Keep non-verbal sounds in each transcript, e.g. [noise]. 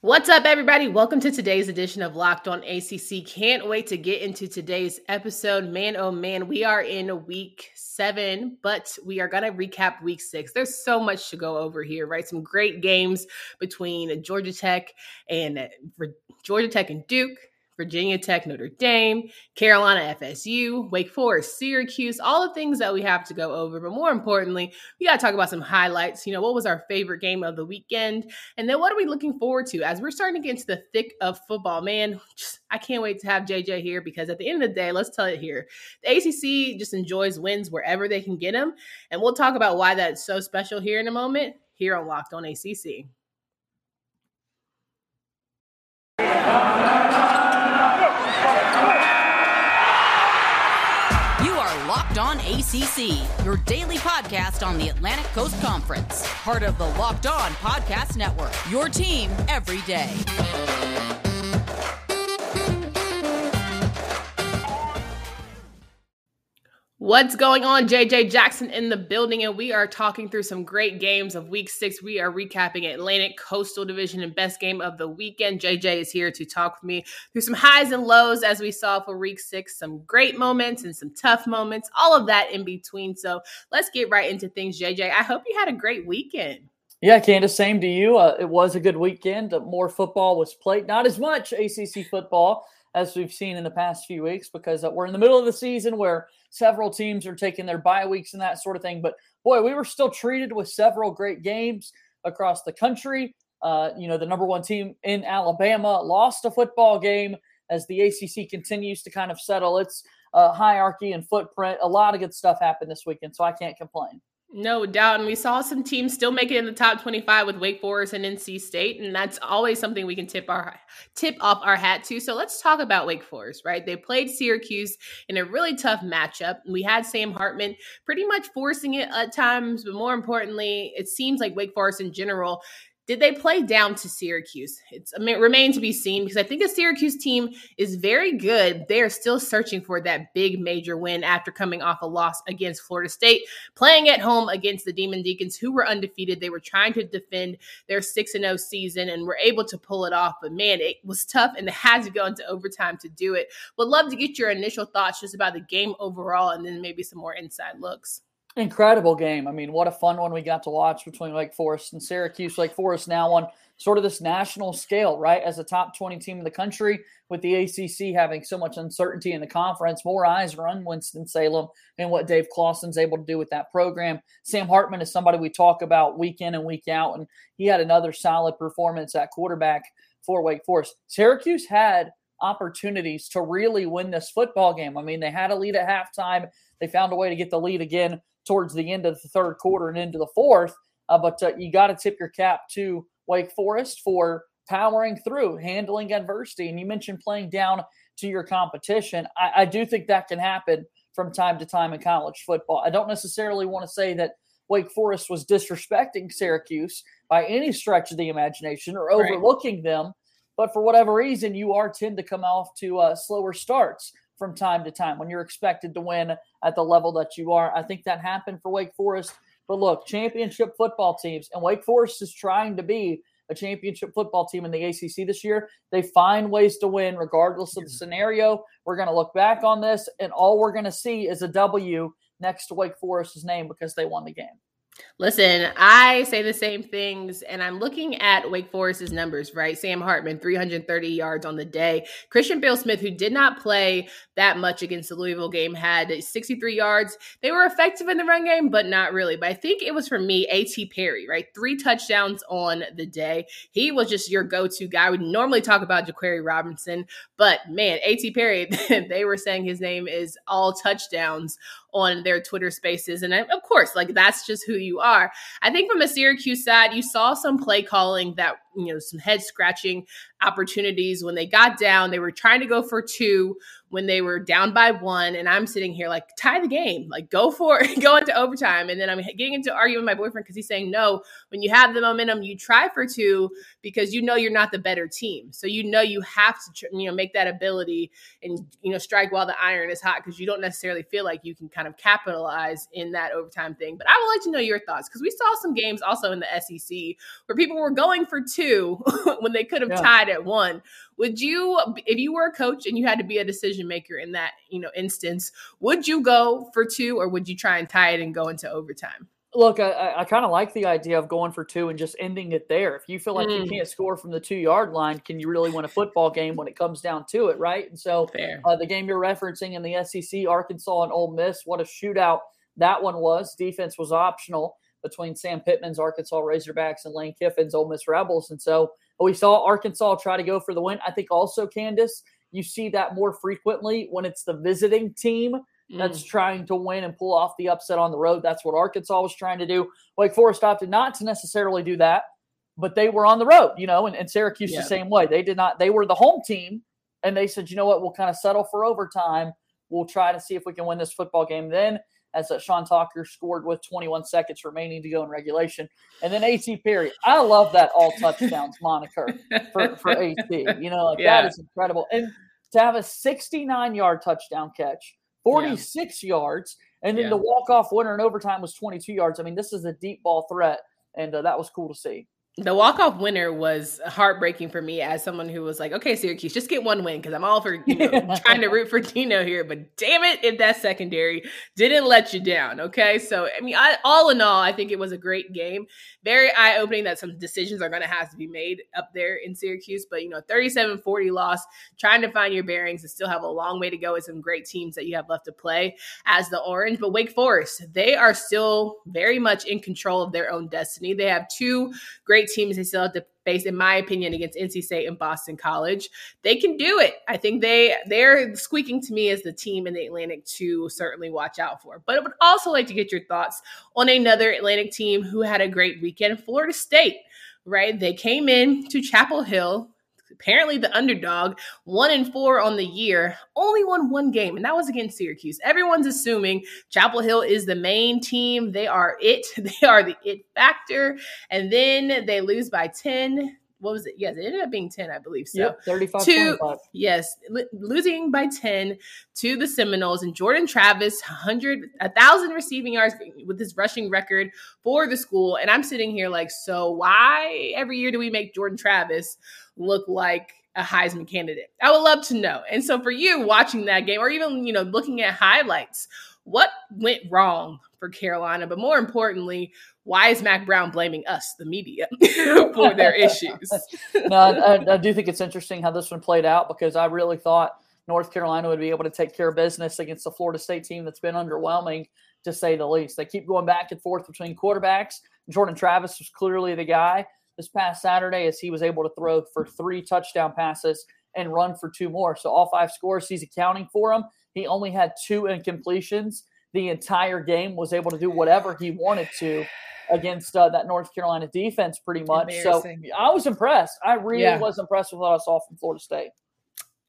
What's up, everybody? Welcome to today's edition of Locked On ACC. Can't wait to get into today's episode. Man, oh man, we are in week seven, but we are going to recap week six. There's so much to go over here, right? Some great games between Georgia Tech and Georgia Tech and Duke. Virginia Tech, Notre Dame, Carolina, FSU, Wake Forest, Syracuse, all the things that we have to go over. But more importantly, we got to talk about some highlights. You know, what was our favorite game of the weekend? And then what are we looking forward to as we're starting to get into the thick of football? Man, just, I can't wait to have JJ here because at the end of the day, let's tell it here. The ACC just enjoys wins wherever they can get them. And we'll talk about why that's so special here in a moment here on Locked on ACC. On ACC, your daily podcast on the Atlantic Coast Conference, part of the Locked On Podcast Network. Your team every day. What's going on? JJ Jackson in the building, and we are talking through some great games of week six. We are recapping Atlantic Coastal Division and best game of the weekend. JJ is here to talk with me through some highs and lows as we saw for week six, some great moments and some tough moments, all of that in between. So let's get right into things, JJ. I hope you had a great weekend. Yeah, Candace, same to you. Uh, it was a good weekend. More football was played, not as much ACC football as we've seen in the past few weeks because uh, we're in the middle of the season where several teams are taking their bye weeks and that sort of thing. But boy, we were still treated with several great games across the country. Uh, you know, the number one team in Alabama lost a football game as the ACC continues to kind of settle its uh, hierarchy and footprint. A lot of good stuff happened this weekend, so I can't complain. No doubt. And we saw some teams still make it in the top 25 with Wake Forest and NC State. And that's always something we can tip our tip off our hat to. So let's talk about Wake Forest, right? They played Syracuse in a really tough matchup. We had Sam Hartman pretty much forcing it at times, but more importantly, it seems like Wake Forest in general did they play down to Syracuse? It's I mean, remain to be seen because I think the Syracuse team is very good. They are still searching for that big major win after coming off a loss against Florida State, playing at home against the Demon Deacons, who were undefeated. They were trying to defend their six and zero oh season and were able to pull it off. But man, it was tough and they had to go into overtime to do it. Would love to get your initial thoughts just about the game overall, and then maybe some more inside looks. Incredible game. I mean, what a fun one we got to watch between Wake Forest and Syracuse. Wake Forest now on sort of this national scale, right? As a top 20 team in the country, with the ACC having so much uncertainty in the conference, more eyes are on Winston-Salem and what Dave Clawson's able to do with that program. Sam Hartman is somebody we talk about week in and week out, and he had another solid performance at quarterback for Wake Forest. Syracuse had opportunities to really win this football game. I mean, they had a lead at halftime. They found a way to get the lead again towards the end of the third quarter and into the fourth. Uh, but uh, you got to tip your cap to Wake Forest for powering through, handling adversity. And you mentioned playing down to your competition. I, I do think that can happen from time to time in college football. I don't necessarily want to say that Wake Forest was disrespecting Syracuse by any stretch of the imagination or overlooking right. them. But for whatever reason, you are tend to come off to uh, slower starts from time to time when you're expected to win at the level that you are. I think that happened for Wake Forest. But look, championship football teams, and Wake Forest is trying to be a championship football team in the ACC this year. They find ways to win regardless of the scenario. We're going to look back on this, and all we're going to see is a W next to Wake Forest's name because they won the game. Listen, I say the same things, and I'm looking at Wake Forest's numbers, right? Sam Hartman, 330 yards on the day. Christian Beal-Smith, who did not play that much against the Louisville game, had 63 yards. They were effective in the run game, but not really. But I think it was for me, A.T. Perry, right? Three touchdowns on the day. He was just your go to guy. We normally talk about Jaquarii Roberson, but man, A.T. Perry, [laughs] they were saying his name is all touchdowns on their Twitter spaces. And of course, like that's just who you are. I think from a Syracuse side, you saw some play calling that, you know, some head scratching opportunities when they got down. They were trying to go for two when they were down by one, and I'm sitting here like tie the game, like go for it, [laughs] go into overtime, and then I'm getting into arguing with my boyfriend because he's saying no. When you have the momentum, you try for two because you know you're not the better team, so you know you have to you know make that ability and you know strike while the iron is hot because you don't necessarily feel like you can kind of capitalize in that overtime thing. But I would like to know your thoughts because we saw some games also in the SEC where people were going for two [laughs] when they could have yeah. tied at one. Would you, if you were a coach and you had to be a decision maker in that you know instance, would you go for two or would you try and tie it and go into overtime? Look, I, I kind of like the idea of going for two and just ending it there. If you feel like mm. you can't score from the two yard line, can you really win a football game when it comes down to it, right? And so, uh, the game you're referencing in the SEC, Arkansas and Ole Miss, what a shootout that one was. Defense was optional between Sam Pittman's Arkansas Razorbacks and Lane Kiffin's Ole Miss Rebels. And so we saw Arkansas try to go for the win. I think also, Candace, you see that more frequently when it's the visiting team that's mm. trying to win and pull off the upset on the road. That's what Arkansas was trying to do. Wake Forest opted not to necessarily do that, but they were on the road, you know, and, and Syracuse yeah. the same way. They did not, they were the home team, and they said, you know what, we'll kind of settle for overtime. We'll try to see if we can win this football game. Then as uh, Sean Tucker scored with 21 seconds remaining to go in regulation. And then AT Perry. I love that all touchdowns [laughs] moniker for, for AT. You know, like yeah. that is incredible. And to have a 69 yard touchdown catch, 46 yeah. yards, and then yeah. the walk off winner in overtime was 22 yards. I mean, this is a deep ball threat, and uh, that was cool to see the walk-off winner was heartbreaking for me as someone who was like, okay, Syracuse, just get one win because I'm all for you know [laughs] trying to root for Dino here, but damn it if that secondary didn't let you down. Okay, so I mean, I, all in all, I think it was a great game, very eye-opening that some decisions are going to have to be made up there in Syracuse. But you know, 37-40 loss, trying to find your bearings and still have a long way to go with some great teams that you have left to play as the Orange. But Wake Forest, they are still very much in control of their own destiny. They have two great teams they still have to face, in my opinion, against NC State and Boston College. They can do it. I think they they're squeaking to me as the team in the Atlantic to certainly watch out for. But I would also like to get your thoughts on another Atlantic team who had a great weekend, Florida State. Right, they came in to Chapel Hill apparently the underdog, one and four on the year, only won one game, and that was against Syracuse. Everyone's assuming Chapel Hill is the main team. They are it. [laughs] They are the it factor. And then they lose by 10 what was it? Yes, it ended up being 10, I believe. So yep, 35 to, Yes, losing by 10 to the Seminoles and Jordan Travis, 100, 1,000 receiving yards with his rushing record for the school. And I'm sitting here like, so why every year do we make Jordan Travis look like a Heisman candidate? I would love to know. And so for you watching that game or even, you know, looking at highlights, what went wrong for Carolina? But more importantly, why is Mack Brown blaming us, the media, [laughs] for their issues? [laughs] no, I, I, do think it's interesting how this one played out because I really thought North Carolina would be able to take care of business against the Florida State team that's been underwhelming, to say the least. They keep going back and forth between quarterbacks. Jordan Travis was clearly the guy this past Saturday as he was able to throw for three touchdown passes and run for two more. So all five scores he's accounting for them. He only had two incompletions the entire game, was able to do whatever he wanted to against uh, that North Carolina defense pretty much. So I was impressed. I really yeah. was impressed with what I saw from Florida State.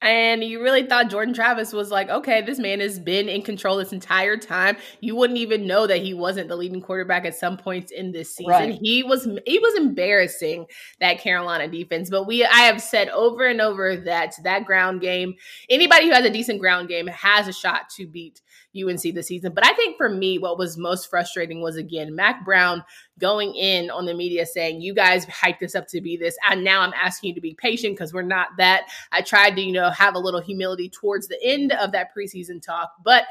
And you really thought Jordan Travis was like, okay, this man has been in control this entire time. You wouldn't even know that he wasn't the leading quarterback at some points in this season. Right. He was he was embarrassing that Carolina defense. But we I have said over and over that that ground game, anybody who has a decent ground game has a shot to beat UNC this season. But I think for me, what was most frustrating was again Mack Brown going in on the media saying, "You guys hyped this up to be this, and now I'm asking you to be patient because we're not that." I tried to, you know, have a little humility towards the end of that preseason talk, but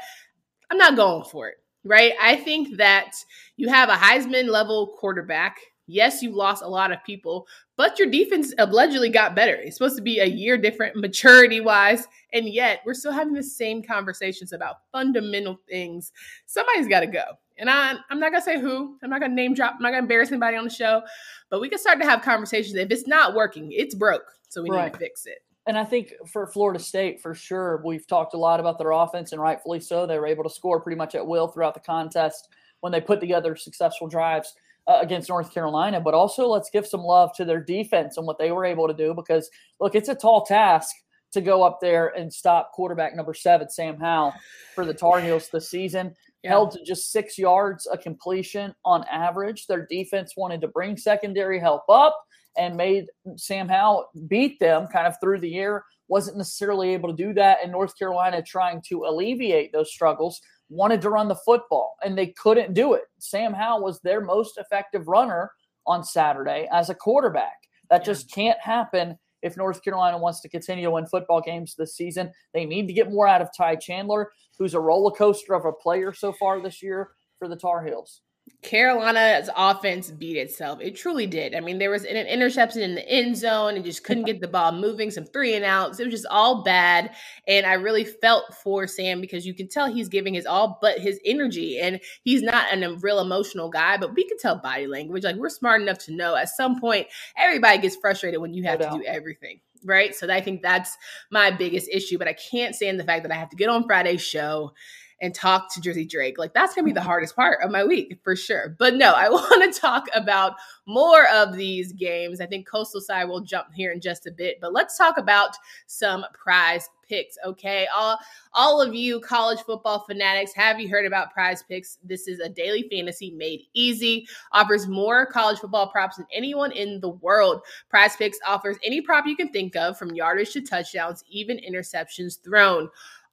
I'm not going for it. Right? I think that you have a Heisman level quarterback Yes, you lost a lot of people, but your defense allegedly got better. It's supposed to be a year different maturity wise, and yet we're still having the same conversations about fundamental things. Somebody's got to go. And I, I'm not going to say who, I'm not going to name drop, I'm not going to embarrass anybody on the show, but we can start to have conversations. If it's not working, it's broke. So we right. need to fix it. And I think for Florida State, for sure, we've talked a lot about their offense, and rightfully so. They were able to score pretty much at will throughout the contest when they put together successful drives Uh, against North Carolina, but also let's give some love to their defense and what they were able to do because look, it's a tall task to go up there and stop quarterback number seven, Sam Howell, for the Tar Heels this season. Yeah. Held to just six yards a completion on average. Their defense wanted to bring secondary help up and made Sam Howell beat them kind of through the year. Wasn't necessarily able to do that. And North Carolina trying to alleviate those struggles wanted to run the football and they couldn't do it. Sam Howell was their most effective runner on Saturday as a quarterback. That just can't happen if North Carolina wants to continue to win football games this season. They need to get more out of Ty Chandler, who's a roller coaster of a player so far this year for the Tar Heels. Carolina's offense beat itself. It truly did. I mean, there was an interception in the end zone and just couldn't get the ball moving, some three and outs. It was just all bad. And I really felt for Sam because you can tell he's giving his all, but his energy. And he's not a real emotional guy, but we can tell body language. Like, we're smart enough to know at some point, everybody gets frustrated when you have to do everything right? So I think that's my biggest issue. But I can't stand the fact that I have to get on Friday's show and talk to Jersey Drake. Like that's gonna be the mm-hmm. hardest part of my week for sure. But no, I [laughs] want to talk about more of these games. I think Coastal Side will jump here in just a bit, but let's talk about some prize picks. Okay, all all of you college football fanatics, have you heard about Prize Picks? This is a daily fantasy made easy. Offers more college football props than anyone in the world. Prize Picks offers any prop you can think of, from yardage to touchdowns, even interceptions thrown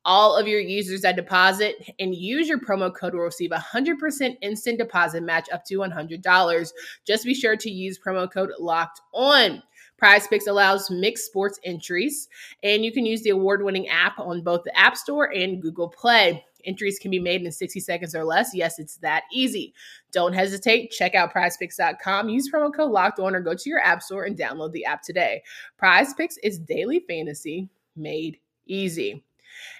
all of your users that deposit and use your promo code will receive a 100% instant deposit match up to $100. Just be sure to use promo code locked on. Prize Picks allows mixed sports entries, and you can use the award winning app on both the App Store and Google Play. Entries can be made in 60 seconds or less. Yes, it's that easy. Don't hesitate. Check out prizepicks.com. Use promo code locked on or go to your app store and download the app today. Prize Picks is daily fantasy made easy.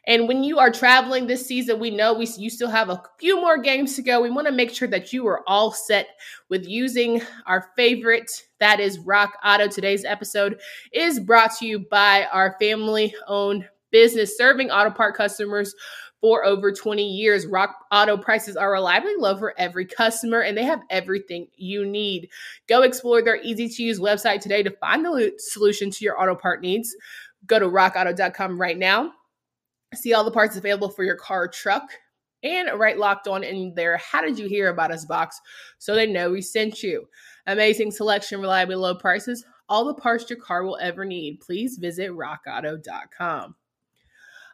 And when you are traveling this season, we know we you still have a few more games to go. We want to make sure that you are all set with using our favorite that is Rock Auto. Today's episode is brought to you by our family-owned business serving auto part customers for over 20 years. Rock Auto prices are reliably low for every customer and they have everything you need. Go explore their easy to use website today to find the solution to your auto part needs. Go to rockauto.com right now see all the parts available for your car truck and right locked on in there how did you hear about us box so they know we sent you amazing selection reliably low prices all the parts your car will ever need please visit rockauto.com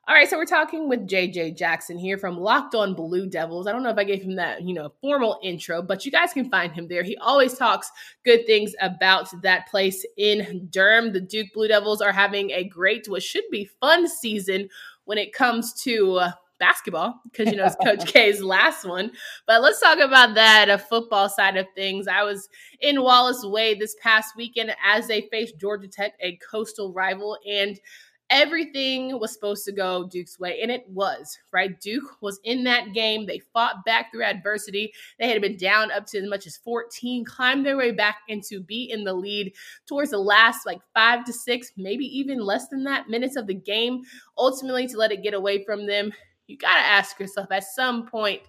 all right, so we're talking with JJ Jackson here from Locked On Blue Devils. I don't know if I gave him that, you know, formal intro, but you guys can find him there. He always talks good things about that place in Durham. The Duke Blue Devils are having a great, what should be fun season when it comes to uh, basketball because you know it's Coach [laughs] K's last one. But let's talk about that a football side of things. I was in Wallace Wade this past weekend as they faced Georgia Tech, a coastal rival, and everything was supposed to go Duke's way, and it was, right? Duke was in that game. They fought back through adversity. They had been down up to as much as 14, climbed their way back into be in the lead towards the last like five to six, maybe even less than that minutes of the game, ultimately to let it get away from them. You got to ask yourself at some point,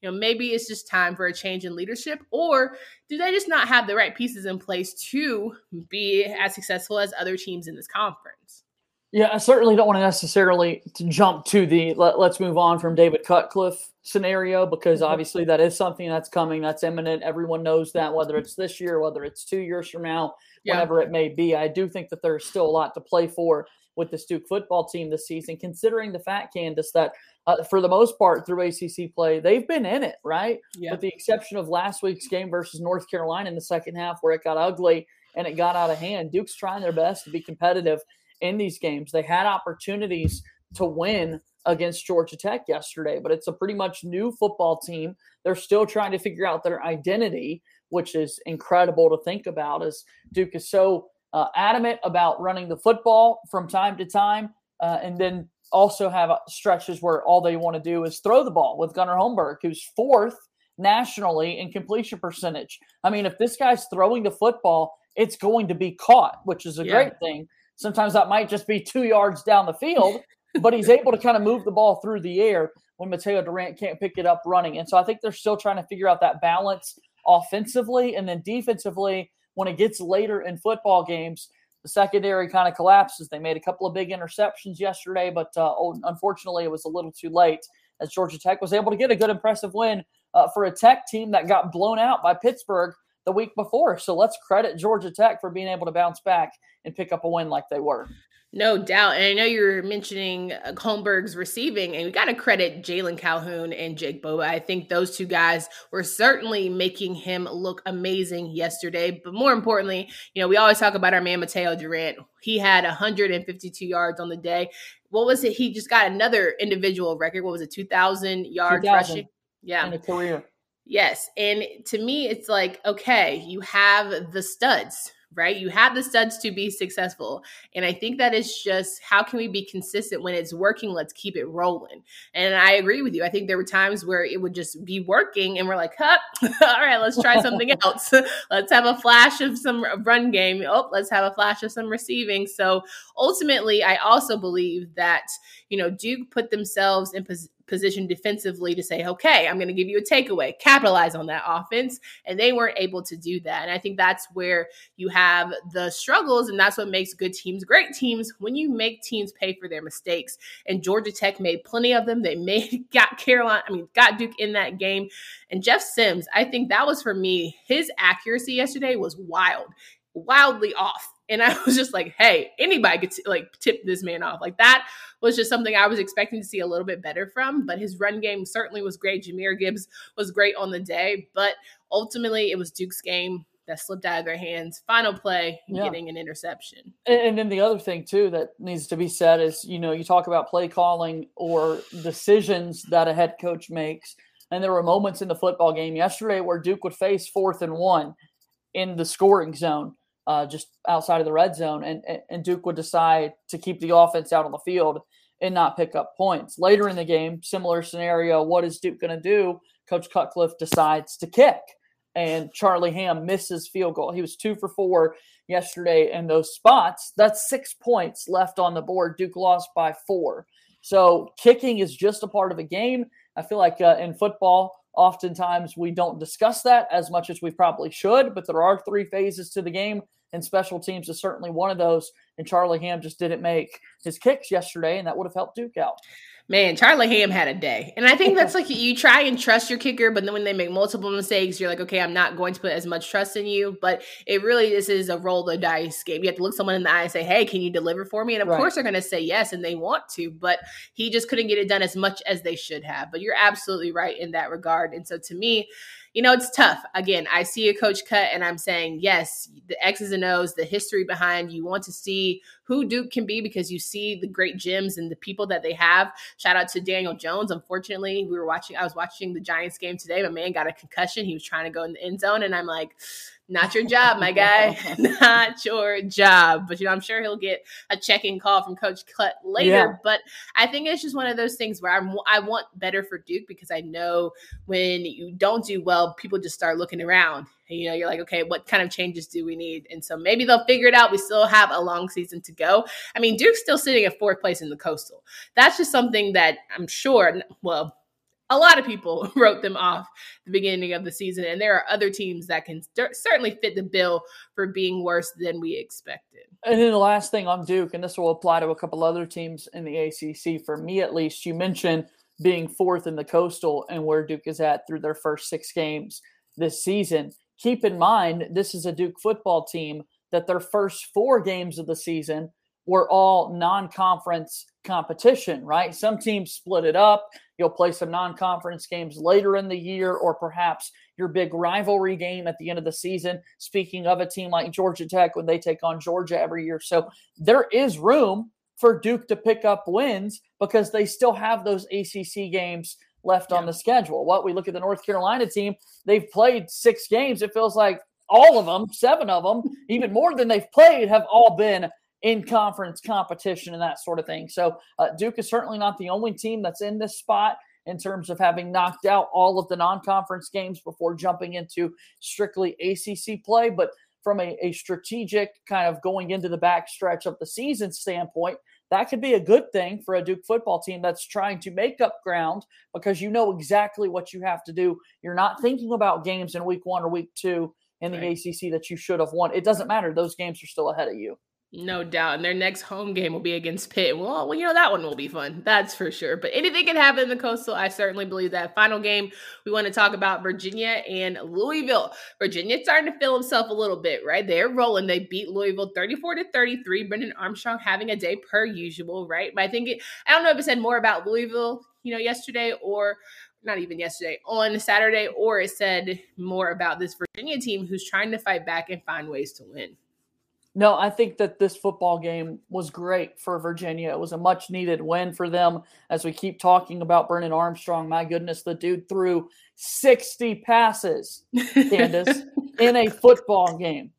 you know, maybe it's just time for a change in leadership, or do they just not have the right pieces in place to be as successful as other teams in this conference? Yeah, I certainly don't want to necessarily to jump to the let, us move on from David Cutcliffe scenario because mm-hmm. obviously that is something that's coming, that's imminent. Everyone knows that, whether it's this year, whether it's two years from now, yeah. whatever it may be. I do think that there's still a lot to play for with the Duke football team this season, considering the fact, Candace, that uh, for the most part through ACC play, they've been in it, right? Yeah. With the exception of last week's game versus North Carolina in the second half, where it got ugly and it got out of hand. Duke's trying their best to be competitive in these games. They had opportunities to win against Georgia Tech yesterday, but it's a pretty much new football team. They're still trying to figure out their identity, which is incredible to think about as Duke is so uh, adamant about running the football from time to time, uh, and then also have stretches where all they want to do is throw the ball with Gunnar Holmberg, who's fourth nationally in completion percentage. I mean, if this guy's throwing the football, it's going to be caught, which is a yeah. great thing. Sometimes that might just be two yards down the field, but he's able to kind of move the ball through the air when Mateo Durant can't pick it up running. And so I think they're still trying to figure out that balance offensively and then defensively when it gets later in football games. the secondary kind of collapses. They made a couple of big interceptions yesterday, but uh, unfortunately, it was a little too late as Georgia Tech was able to get a good, impressive win uh, for a Tech team that got blown out by Pittsburgh the week before. So let's credit Georgia Tech for being able to bounce back and pick up a win like they were. No doubt. And I know you were mentioning uh, Holmberg's receiving, and we got to credit Jalon Calhoun and Jake Bobo. I think those two guys were certainly making him look amazing yesterday. But more importantly, you know, we always talk about our man Mateo Durant. He had 152 yards on the day. What was it? He just got another individual record. What was it? 2,000 yards 2000 rushing? Yeah. In a career. Yes. And to me, it's like, okay, you have the studs right? You have the studs to be successful. And I think that is just how can we be consistent when it's working? Let's keep it rolling. And I agree with you. I think there were times where it would just be working and we're like, huh, [laughs] all right, let's try something [laughs] else. [laughs] let's have a flash of some run game. Oh, let's have a flash of some receiving. So ultimately, I also believe that, you know, Duke put themselves in position position defensively to say, okay, I'm going to give you a takeaway, capitalize on that offense. And they weren't able to do that. And I think that's where you have the struggles. And that's what makes good teams great teams when you make teams pay for their mistakes. And Georgia Tech made plenty of them. They [laughs] made, got Carolina, I mean, got Duke in that game. And Jeff Sims, I think that was for me, his accuracy yesterday was wild, wildly off and I [laughs] was just like, hey, anybody could t- like tip this man off. Like that was just something I was expecting to see a little bit better from. But his run game certainly was great. Jahmyr Gibbs was great on the day, but ultimately it was Duke's game that slipped out of their hands. Final play, yeah. getting an interception. And, and then the other thing too that needs to be said is, you know, you talk about play calling or decisions that a head coach makes. And there were moments in the football game yesterday where Duke would face fourth and one in the scoring zone uh, just outside of the red zone, and, and Duke would decide to keep the offense out on the field and not pick up points. Later in the game, similar scenario. What is Duke going to do? Coach Cutcliffe decides to kick, and Charlie Ham misses field goal. He was two for four yesterday in those spots. That's six points left on the board. Duke lost by four. So kicking is just a part of a game. I feel like uh, in football, oftentimes we don't discuss that as much as we probably should, but there are three phases to the game and special teams is certainly one of those. And Charlie Ham just didn't make his kicks yesterday, and that would have helped Duke out. Man, Charlie Ham had a day. And I think that's [laughs] like you try and trust your kicker, but then when they make multiple mistakes, you're like, okay, I'm not going to put as much trust in you. But it really this is a roll the dice game. You have to look someone in the eye and say, hey, can you deliver for me? And of right. course they're going to say yes, and they want to, but he just couldn't get it done as much as they should have. But you're absolutely right in that regard. And so to me, you know, it's tough. Again, I see a coach cut and I'm saying, yes, the X's and O's, the history behind you want to see who Duke can be because you see the great gems and the people that they have. Shout out to Daniel Jones. Unfortunately, we were watching, I was watching the Giants game today. My man got a concussion. He was trying to go in the end zone. And I'm like, not your job, my guy. [laughs] [laughs] Not your job. But you know, I'm sure he'll get a checking call from Coach Cut later. Yeah. But I think it's just one of those things where I'm I want better for Duke because I know when you don't do well, people just start looking around. And, you know, you're like, okay, what kind of changes do we need? And so maybe they'll figure it out. We still have a long season to go. I mean, Duke's still sitting at fourth place in the Coastal. That's just something that I'm sure. Well, a lot of people [laughs] wrote them off the beginning of the season, and there are other teams that can st- certainly fit the bill for being worse than we expected. And then the last thing on Duke, and this will apply to a couple other teams in the ACC, for me at least, you mentioned being fourth in the Coastal and where Duke is at through their first six games this season. Keep in mind, this is a Duke football team that their first four games of the season were all non conference competition, right? Some teams split it up. You'll play some non conference games later in the year, or perhaps your big rivalry game at the end of the season. Speaking of a team like Georgia Tech when they take on Georgia every year. So there is room for Duke to pick up wins because they still have those ACC games left yeah. on the schedule. What we look at the North Carolina team, they've played six games. It feels like all of them, seven of them, even more than they've played, have all been in conference competition and that sort of thing. So uh, Duke is certainly not the only team that's in this spot in terms of having knocked out all of the non-conference games before jumping into strictly ACC play. But from a, a strategic kind of going into the backstretch of the season standpoint, that could be a good thing for a Duke football team that's trying to make up ground because you know exactly what you have to do. You're not thinking about games in week one or week two in the right. ACC that you should have won. It doesn't matter; those games are still ahead of you. No doubt. And their next home game will be against Pitt. Well, well, you know, that one will be fun. That's for sure. But anything can happen in the Coastal. I certainly believe that. Final game, we want to talk about Virginia and Louisville. Virginia starting to feel himself a little bit, right? They're rolling. They beat Louisville 34 to 33. Brennan Armstrong having a day per usual, right? But I think it, I don't know if it said more about Louisville, you know, yesterday or not even yesterday, on Saturday, or it said more about this Virginia team who's trying to fight back and find ways to win. No, I think that this football game was great for Virginia. It was a much needed win for them. As we keep talking about Brennan Armstrong, my goodness, the dude threw 60 passes, Candace, [laughs] in a football game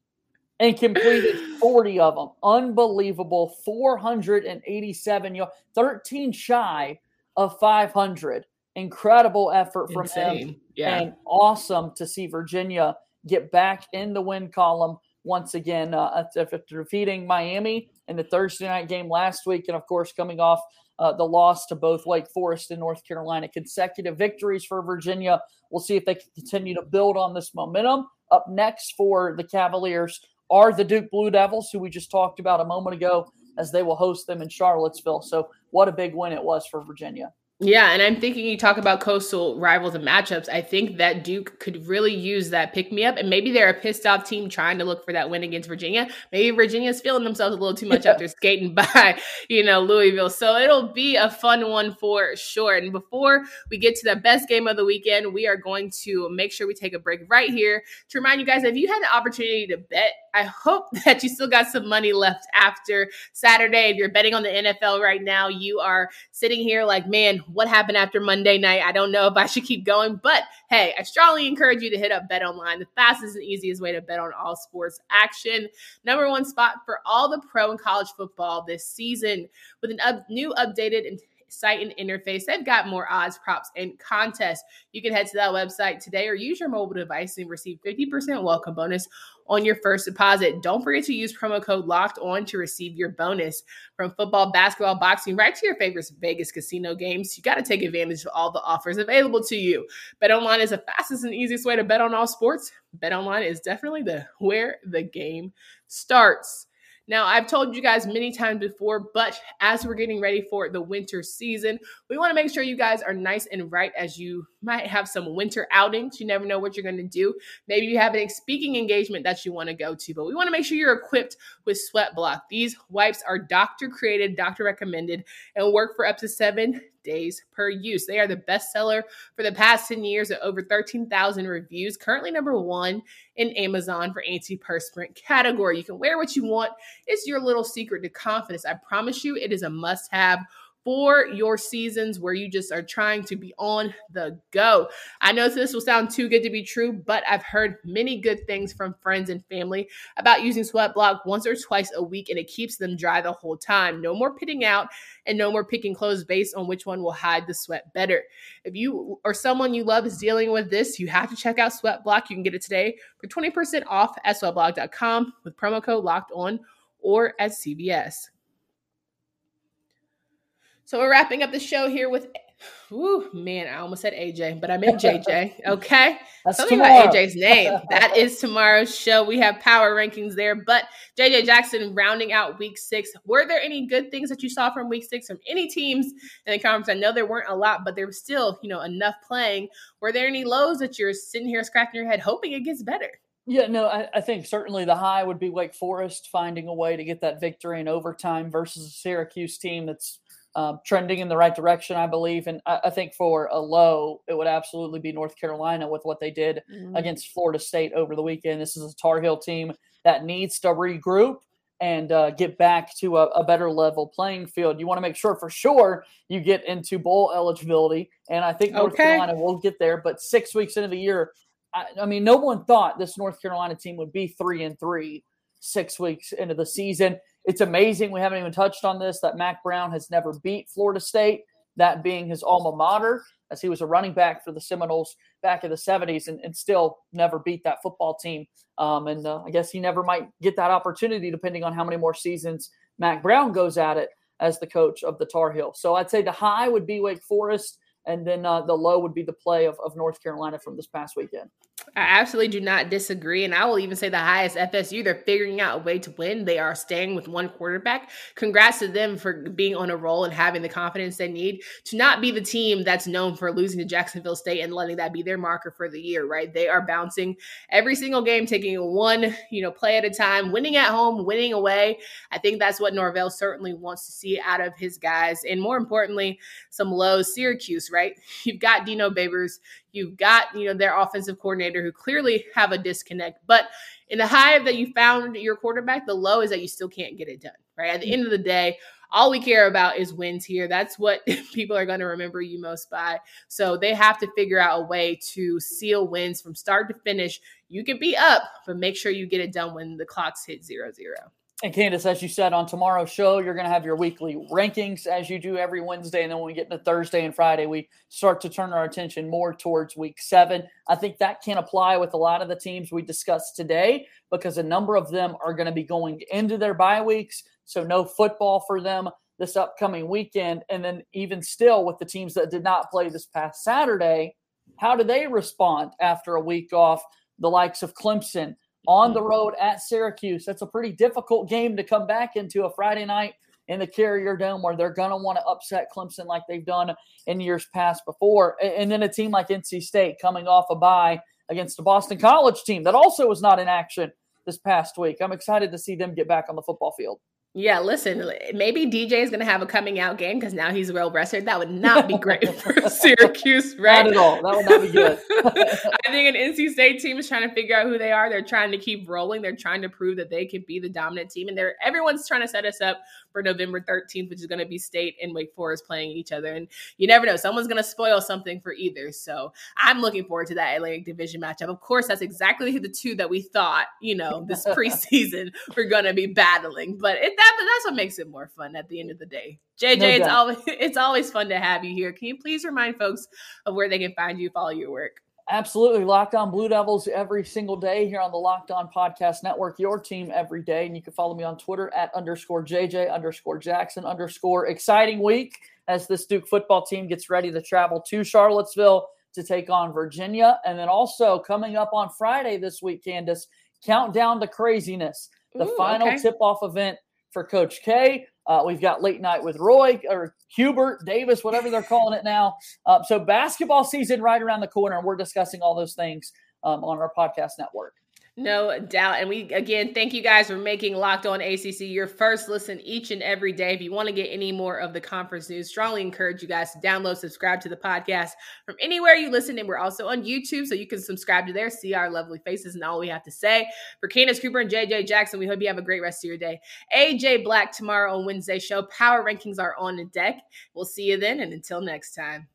and completed 40 of them. Unbelievable. 487 yards, 13 shy of 500. Incredible effort from Insane. him. Yeah. And awesome to see Virginia get back in the win column once again uh, after defeating Miami in the Thursday night game last week, and of course coming off uh, the loss to both Wake Forest and North Carolina. Consecutive victories for Virginia. We'll see if they can continue to build on this momentum. Up next for the Cavaliers are the Duke Blue Devils, who we just talked about a moment ago, as they will host them in Charlottesville. So, what a big win it was for Virginia. Yeah, and I'm thinking you talk about coastal rivals and matchups. I think that Duke could really use that pick me up, and maybe they're a pissed off team trying to look for that win against Virginia. Maybe Virginia's feeling themselves a little too much after [laughs] skating by, you know, Louisville. So it'll be a fun one for sure. And before we get to the best game of the weekend, we are going to make sure we take a break right here to remind you guys if you had the opportunity to bet I hope [laughs] that you still got some money left after Saturday. If you're betting on the NFL right now, you are sitting here like, man, what happened after Monday night? I don't know if I should keep going. But hey, I strongly encourage you to hit up Bet Online, the fastest and easiest way to bet on all sports action. Number one spot for all the pro and college football this season with an up, new updated and site and interface. They've got more odds, props, and contests. You can head to that website today or use your mobile device and receive 50% welcome bonus on your first deposit. Don't forget to use promo code locked on to receive your bonus from football, basketball, boxing, right to your favorite Vegas casino games. You got to take advantage of all the offers available to you. Bet online is the fastest and easiest way to bet on all sports. Bet online is definitely the where the game starts. Now, I've told you guys many times before, but as we're getting ready for the winter season, we want to make sure you guys are nice and right as you might have some winter outings. You never know what you're going to do. Maybe you have a speaking engagement that you want to go to, but we want to make sure you're equipped with Sweat Block. These wipes are doctor created, doctor recommended, and work for up to seven days per use. They are the best seller for the past 10 years at over 13,000 reviews, currently number one in Amazon for antiperspirant category. You can wear what you want. It's your little secret to confidence. I promise you, it is a must have for your seasons where you just are trying to be on the go. I know this will sound too good to be true, but I've heard many good things from friends and family about using Sweat Block once or twice a week and it keeps them dry the whole time. No more pitting out and no more picking clothes based on which one will hide the sweat better. If you or someone you love is dealing with this, you have to check out Sweat Block. You can get it today for 20% off at sweatblock.com with promo code locked on or at CVS. So we're wrapping up the show here with Ooh, man, I almost said AJ, but I meant JJ. [laughs] Okay. That's Tell me about AJ's name. [laughs] that is tomorrow's show. We have power rankings there. But JJ Jackson rounding out week six. Were there any good things that you saw from week six from any teams in the conference? I know there weren't a lot, but there was still, you know, enough playing. Were there any lows that you're sitting here scratching your head hoping it gets better? Yeah, no, I, I, think certainly the high would be Wake Forest finding a way to get that victory in overtime versus a Syracuse team that's um, trending in the right direction, I believe. And I, I, think for a low, it would absolutely be North Carolina with what they did mm-hmm. against Florida State over the weekend. This is a Tar Heel team that needs to regroup and uh, get back to a, a, better level playing field. You want to make sure for sure you get into bowl eligibility. And I think North okay. Carolina will get there. But six weeks into the year, I, I mean, no one thought this North Carolina team would be three and three six weeks into the season. It's amazing. We haven't even touched on this that Mack Brown has never beat Florida State, that being his alma mater, as he was a running back for the Seminoles back in the 70s and, and still never beat that football team. Um, and uh, I guess he never might get that opportunity depending on how many more seasons Mack Brown goes at it as the coach of the Tar Heels. So I'd say the high would be Wake Forest, and then uh, the low would be the play of, of North Carolina from this past weekend. I absolutely do not disagree. And I will even say the highest FSU, they're figuring out a way to win. They are staying with one quarterback. Congrats to them for being on a roll and having the confidence they need to not be the team that's known for losing to Jacksonville State and letting that be their marker for the year, right? They are bouncing every single game, taking one, you know, play at a time, winning at home, winning away. I think that's what Norvell certainly wants to see out of his guys. And more importantly, some lows. Syracuse, right? [laughs] You've got Dino Babers, You've got, you know, their offensive coordinator who clearly have a disconnect. But in the high that you found your quarterback, the low is that you still can't get it done. Right. At the end of the day, all we care about is wins here. That's what [laughs] people are going to remember you most by. So they have to figure out a way to seal wins from start to finish. You can be up, but make sure you get it done when the clocks hit zero zero. And Candace, as you said on tomorrow's show, you're going to have your weekly rankings as you do every Wednesday. And then when we get into Thursday and Friday, we start to turn our attention more towards week seven. I think that can apply with a lot of the teams we discussed today because a number of them are going to be going into their bye weeks. So no football for them this upcoming weekend. And then even still with the teams that did not play this past Saturday, how do they respond after a week off? The likes of Clemson, on mm-hmm. the road at Syracuse. That's a pretty difficult game to come back into a Friday night in the Carrier Dome where they're going to want to upset Clemson like they've done in years past before. And then a team like NC State coming off a bye against the Boston College team that also was not in action this past week. I'm excited to see them get back on the football field. Yeah, listen, maybe DJ is going to have a coming out game because now he's well rested. That would not be great [laughs] for Syracuse, right? Not at all. That would not be good. [laughs] I think an NC State team is trying to figure out who they are. They're trying to keep rolling. They're trying to prove that they can be the dominant team, and they're everyone's trying to set us up for November 13th, which is going to be State and Wake Forest playing each other. And you never know, someone's going to spoil something for either. So I'm looking forward to that Atlantic Division matchup. Of course, that's exactly the two that we thought, you know, this [laughs] preseason we're going to be battling, but it that that's what makes it more fun at the end of the day. JJ, no it's always [laughs] it's always fun to have you here. Can you please remind folks of where they can find you, follow your work? Absolutely. Locked on Blue Devils every single day here on the Locked On Podcast Network, your team every day. And you can follow me on Twitter at underscore JJ underscore Jackson underscore exciting week as this Duke football team gets ready to travel to Charlottesville to take on Virginia. And then also coming up on Friday this week, Candace, countdown to craziness, the Ooh, final okay. tip off event for Coach K. Uh, we've got late night with Roy or Hubert Davis, whatever they're calling it now. Uh, so basketball season right around the corner, and we're discussing all those things um, on our podcast network. No doubt. And we, again, thank you guys for making Locked On ACC your first listen each and every day. If you want to get any more of the conference news, strongly encourage you guys to download, subscribe to the podcast from anywhere you listen. And we're also on YouTube, so you can subscribe to there, see our lovely faces and all we have to say. For Candace Cooper and JJ Jackson, we hope you have a great rest of your day. AJ Black tomorrow on Wednesday show. Power rankings are on the deck. We'll see you then. And until next time.